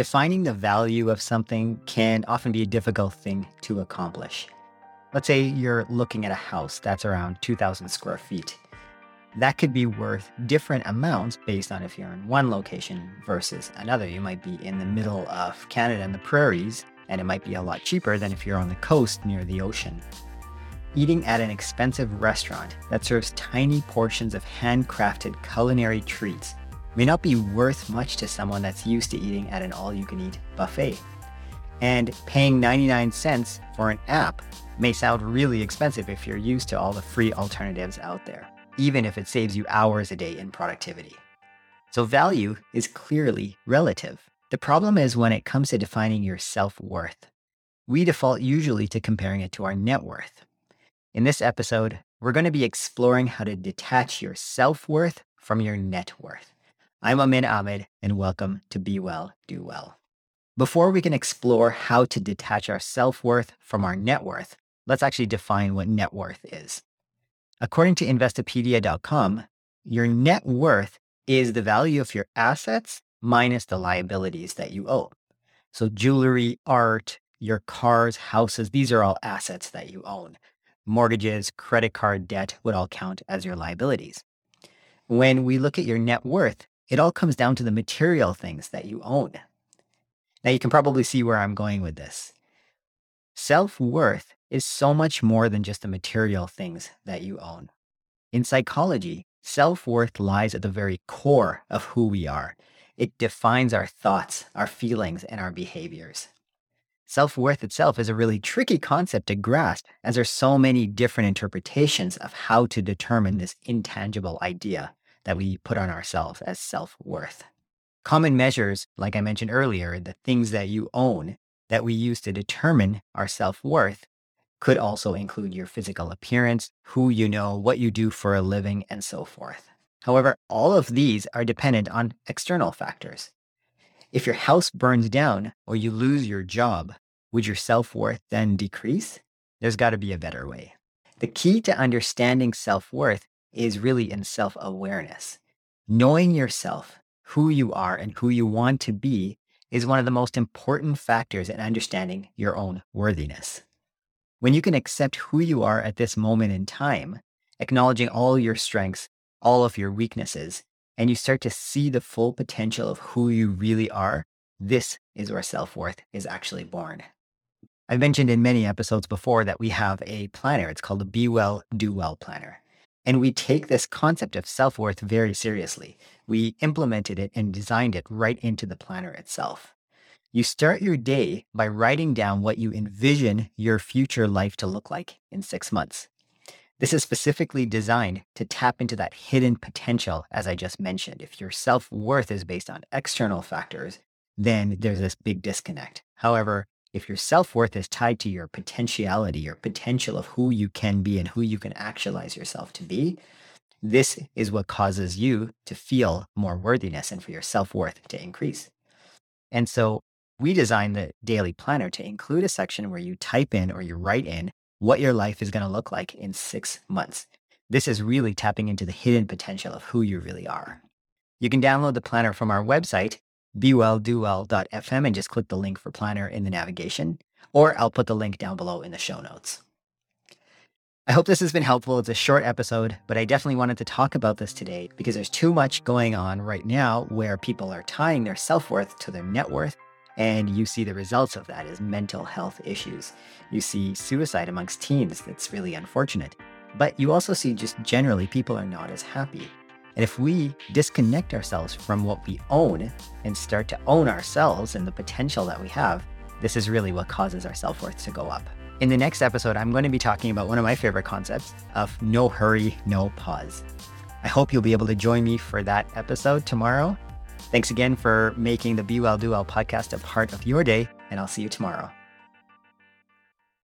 defining the value of something can often be a difficult thing to accomplish. Let's say you're looking at a house that's around 2,000 square feet. That could be worth different amounts based on if you're in one location versus another. You might be in the middle of Canada and the prairies, and it might be a lot cheaper than if you're on the coast near the ocean. Eating at an expensive restaurant that serves tiny portions of handcrafted culinary treats may not be worth much to someone that's used to eating at an all you can eat buffet. And paying 99 cents for an app may sound really expensive if you're used to all the free alternatives out there, even if it saves you hours a day in productivity. So, value is clearly relative. The problem is when it comes to defining your self worth. We default usually to comparing it to our net worth. In this episode, we're going to be exploring how to detach your self worth from your net worth. I'm Amin Ahmed, and welcome to Be Well, Do Well. Before we can explore how to detach our self worth from our net worth, let's actually define what net worth is. According to Investopedia.com, your net worth is the value of your assets minus the liabilities that you owe. So, jewelry, art, your cars, houses, these are all assets that you own mortgages, credit card debt would all count as your liabilities. When we look at your net worth, it all comes down to the material things that you own. Now, you can probably see where I'm going with this. Self worth is so much more than just the material things that you own. In psychology, self worth lies at the very core of who we are. It defines our thoughts, our feelings, and our behaviors. Self worth itself is a really tricky concept to grasp, as there's so many different interpretations of how to determine this intangible idea that we put on ourselves as self worth. Common measures, like I mentioned earlier, the things that you own that we use to determine our self worth, could also include your physical appearance, who you know, what you do for a living, and so forth. However, all of these are dependent on external factors. If your house burns down or you lose your job, would your self worth then decrease? There's got to be a better way. The key to understanding self worth is really in self awareness. Knowing yourself, who you are, and who you want to be is one of the most important factors in understanding your own worthiness. When you can accept who you are at this moment in time, acknowledging all your strengths, all of your weaknesses, and you start to see the full potential of who you really are, this is where self worth is actually born. I've mentioned in many episodes before that we have a planner. It's called the Be Well, Do Well planner. And we take this concept of self worth very seriously. We implemented it and designed it right into the planner itself. You start your day by writing down what you envision your future life to look like in six months. This is specifically designed to tap into that hidden potential, as I just mentioned. If your self worth is based on external factors, then there's this big disconnect. However, if your self worth is tied to your potentiality, your potential of who you can be and who you can actualize yourself to be, this is what causes you to feel more worthiness and for your self worth to increase. And so we designed the daily planner to include a section where you type in or you write in what your life is going to look like in six months. This is really tapping into the hidden potential of who you really are. You can download the planner from our website, bewelldowell.fm, and just click the link for planner in the navigation, or I'll put the link down below in the show notes. I hope this has been helpful. It's a short episode, but I definitely wanted to talk about this today because there's too much going on right now where people are tying their self worth to their net worth and you see the results of that as mental health issues. You see suicide amongst teens. That's really unfortunate. But you also see just generally people are not as happy. And if we disconnect ourselves from what we own and start to own ourselves and the potential that we have, this is really what causes our self worth to go up. In the next episode, I'm going to be talking about one of my favorite concepts of no hurry, no pause. I hope you'll be able to join me for that episode tomorrow. Thanks again for making the Be Well Do Well podcast a part of your day, and I'll see you tomorrow.